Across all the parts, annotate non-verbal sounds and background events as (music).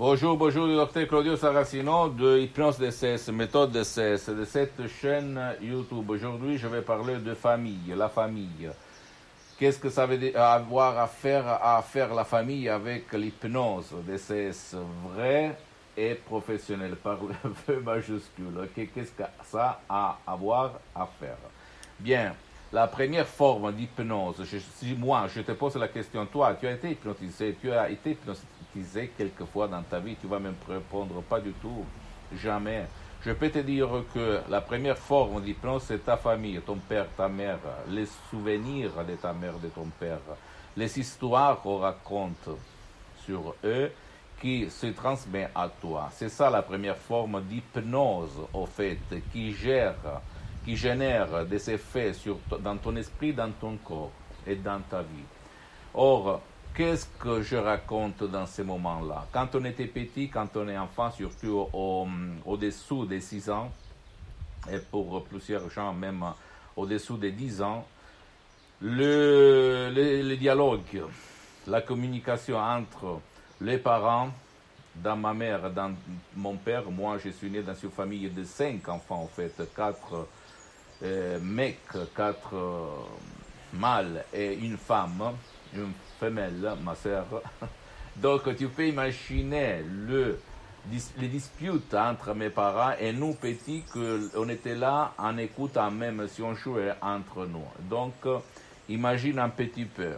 Bonjour, bonjour, docteur Claudio Saracino de Hypnose DCS, méthode DCS, de cette chaîne YouTube. Aujourd'hui, je vais parler de famille, la famille. Qu'est-ce que ça veut dire avoir à faire, à faire la famille avec l'hypnose DCS vrai et professionnel par le (laughs) V majuscule Qu'est-ce que ça a à avoir à faire? Bien, la première forme d'hypnose, si moi je te pose la question, toi, tu as été hypnotisé, tu as été hypnotisé quelquefois dans ta vie, tu vas même répondre pas du tout, jamais. Je peux te dire que la première forme d'hypnose, c'est ta famille, ton père, ta mère, les souvenirs de ta mère, de ton père, les histoires qu'on raconte sur eux qui se transmettent à toi. C'est ça la première forme d'hypnose, au fait, qui gère qui génère des effets sur, dans ton esprit, dans ton corps et dans ta vie. Or, qu'est-ce que je raconte dans ces moments-là? Quand on était petit, quand on est enfant, surtout au-dessous des 6 ans, et pour plusieurs gens même au-dessous des 10 ans, le, dialogue, la communication entre les parents, dans ma mère, dans mon père, moi je suis né dans une famille de 5 enfants en fait, 4 euh, mec, quatre euh, mâles et une femme, une femelle, ma sœur. (laughs) Donc tu peux imaginer le, les disputes entre mes parents et nous petits, qu'on était là en écoutant même si on jouait entre nous. Donc imagine un petit peu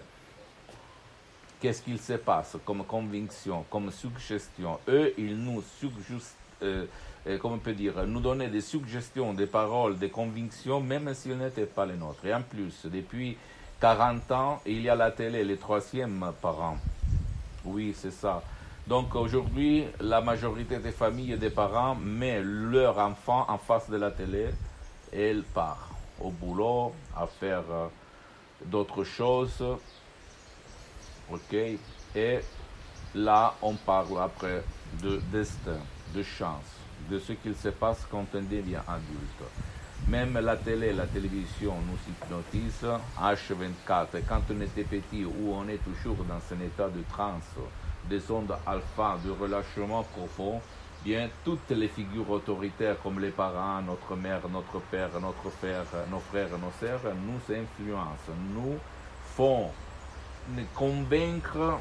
qu'est-ce qu'il se passe comme conviction, comme suggestion? Eux, ils nous suggèrent euh, euh, comment on peut dire, nous donner des suggestions, des paroles, des convictions, même s'ils n'étaient pas les nôtres. Et en plus, depuis 40 ans, il y a la télé, les troisièmes parents. Oui, c'est ça. Donc aujourd'hui, la majorité des familles et des parents met leur enfant en face de la télé et elle part au boulot à faire euh, d'autres choses. Ok? Et là, on parle après de destin, de chance de ce qu'il se passe quand on devient adulte. Même la télé, la télévision nous hypnotise H24. Et quand on était petit, où on est toujours dans un état de transe, des ondes alpha, de relâchement profond, bien toutes les figures autoritaires comme les parents, notre mère, notre père, notre frère, nos frères, nos sœurs, nous influencent, nous font convaincre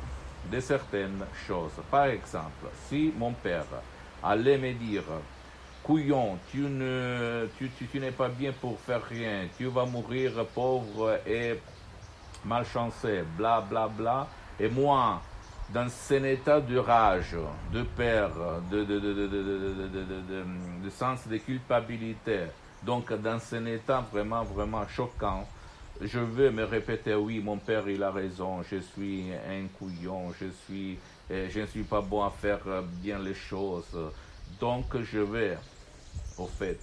de certaines choses. Par exemple, si mon père allait me dire, couillon, tu ne, tu, tu, n'es pas bien pour faire rien, tu vas mourir pauvre et malchancé, bla bla bla. Et moi, dans cet état de rage, de peur, de, de, de, de, sens de culpabilité, donc dans cet état vraiment, vraiment choquant, je veux me répéter, oui, mon père, il a raison, je suis un couillon, je, suis, euh, je ne suis pas bon à faire bien les choses. Donc, je vais, au fait,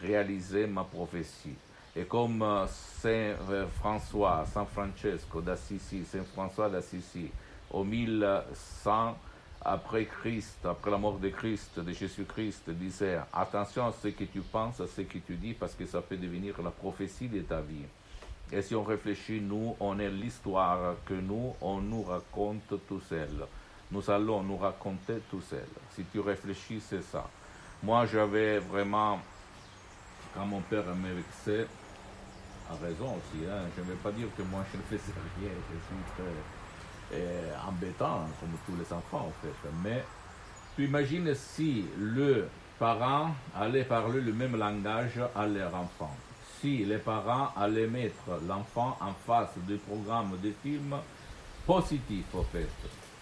réaliser ma prophétie. Et comme euh, Saint euh, François, Saint Francesco d'Assisi, Saint François d'Assisi, au 1100 après Christ, après la mort de Christ, de Jésus-Christ, disait Attention à ce que tu penses, à ce que tu dis, parce que ça peut devenir la prophétie de ta vie. Et si on réfléchit, nous, on est l'histoire que nous, on nous raconte tout seul. Nous allons nous raconter tout seul. Si tu réfléchis, c'est ça. Moi, j'avais vraiment, quand mon père me vexait, a raison aussi, hein. je ne vais pas dire que moi je ne faisais rien, je suis très euh, embêtant, comme tous les enfants en fait. Mais tu imagines si le parent allait parler le même langage à leur enfant si les parents allaient mettre l'enfant en face de programmes de films positifs, au fait,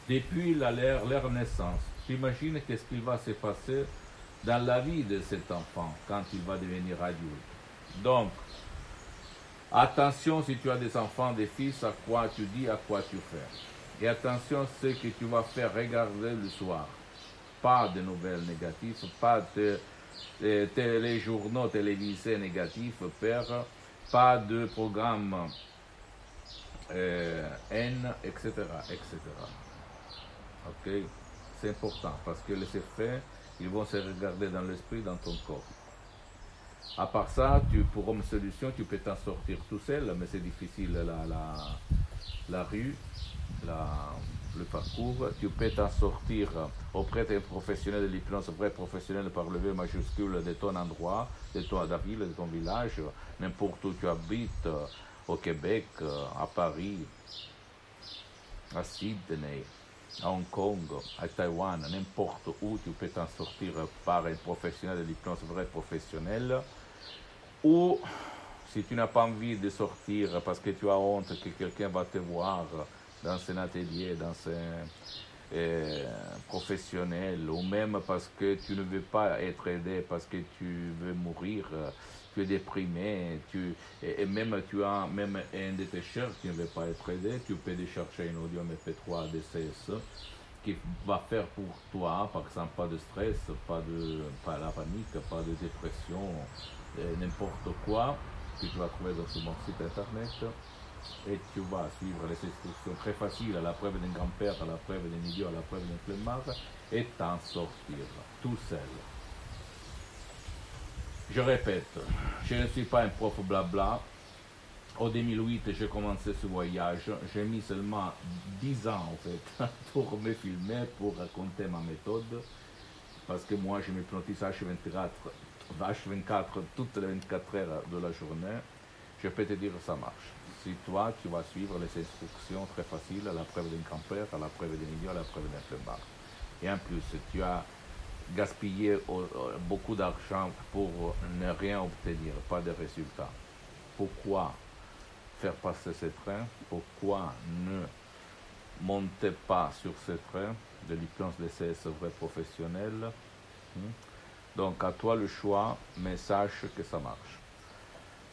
depuis la, leur, leur naissance. J'imagine qu'est-ce qu'il va se passer dans la vie de cet enfant quand il va devenir adulte. Donc, attention si tu as des enfants, des fils, à quoi tu dis, à quoi tu fais. Et attention ce que tu vas faire regarder le soir. Pas de nouvelles négatives, pas de les journaux télévisés négatifs, père, pas de programme euh, N, etc., etc. Ok? C'est important parce que les effets, ils vont se regarder dans l'esprit, dans ton corps. À part ça, tu, pour une solution, tu peux t'en sortir tout seul, mais c'est difficile. La, la, rue, la, le parcours. Tu peux t'en sortir auprès d'un professionnel de l'hypnose, vrai professionnel par le V majuscule de ton endroit, de ton de ville, de ton village, n'importe où tu habites, au Québec, à Paris, à Sydney, à Hong Kong, à Taïwan, n'importe où tu peux t'en sortir par un professionnel de l'hypnose, vrai professionnel, ou si tu n'as pas envie de sortir parce que tu as honte que quelqu'un va te voir dans un atelier, dans un professionnel, ou même parce que tu ne veux pas être aidé, parce que tu veux mourir, tu es déprimé, tu, et, même tu as même un de tes chers qui ne veut pas être aidé, tu peux chercher un audio MP3 DCS qui va faire pour toi, par exemple, pas de stress, pas de pas la panique, pas de dépression, euh, n'importe quoi, que tu vas trouver dans ce site internet et tu vas suivre les instructions très faciles à la preuve d'un grand-père, à la preuve d'un idiot, à la preuve d'un flemmard et t'en sortir tout seul. Je répète, je ne suis pas un prof blabla. Au 2008, j'ai commencé ce voyage. J'ai mis seulement 10 ans en fait (laughs) pour me filmer, pour raconter ma méthode. Parce que moi, je m'hypnotise H24 H24 toutes les 24 heures de la journée, je peux te dire ça marche. Si toi, tu vas suivre les instructions très faciles à la preuve d'un grand-père, à la preuve d'un idiot, à la preuve d'un flemmard. Et en plus, tu as gaspillé beaucoup d'argent pour ne rien obtenir, pas de résultats. Pourquoi faire passer ce train? Pourquoi ne monter pas sur ce train de l'hypnose de ces vrais professionnels hmm? Donc à toi le choix, mais sache que ça marche.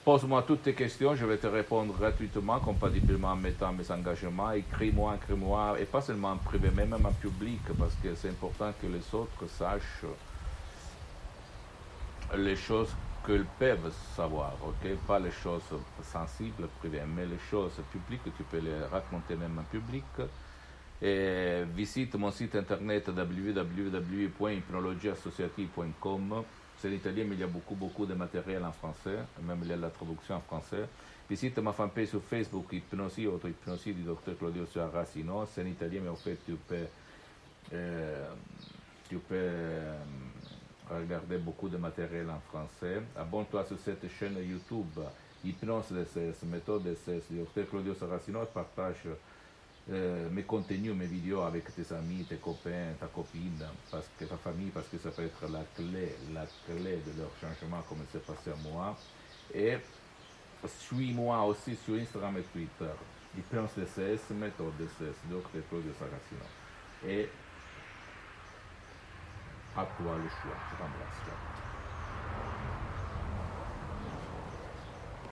Pose-moi toutes tes questions, je vais te répondre gratuitement, compatiblement en mettant mes engagements. Écris-moi, écris-moi, et pas seulement en privé, mais même en public, parce que c'est important que les autres sachent les choses qu'ils peuvent savoir, ok? Pas les choses sensibles, privées, mais les choses publiques, tu peux les raconter même en public. Et visite mon site internet www.hypnologieassociative.com. C'est en italien, mais il y a beaucoup, beaucoup de matériel en français, même il y a la traduction en français. Visite ma fanpage sur Facebook, Hypnosie, auto-hypnosie du docteur Claudio Saracino. C'est en italien, mais en fait, tu peux, euh, tu peux euh, regarder beaucoup de matériel en français. Abonne-toi sur cette chaîne YouTube, Hypnose DCS, méthode du docteur Claudio Saracino. Partage euh, mes contenus, mes vidéos avec tes amis, tes copains, ta copine, parce que ta famille, parce que ça peut être la clé, la clé de leur changement, comme c'est passé à moi. Et suis-moi aussi sur Instagram et Twitter. Hypnose DCS, méthode. Claudio Saracino. Et à toi le choix. Je t'embrasse.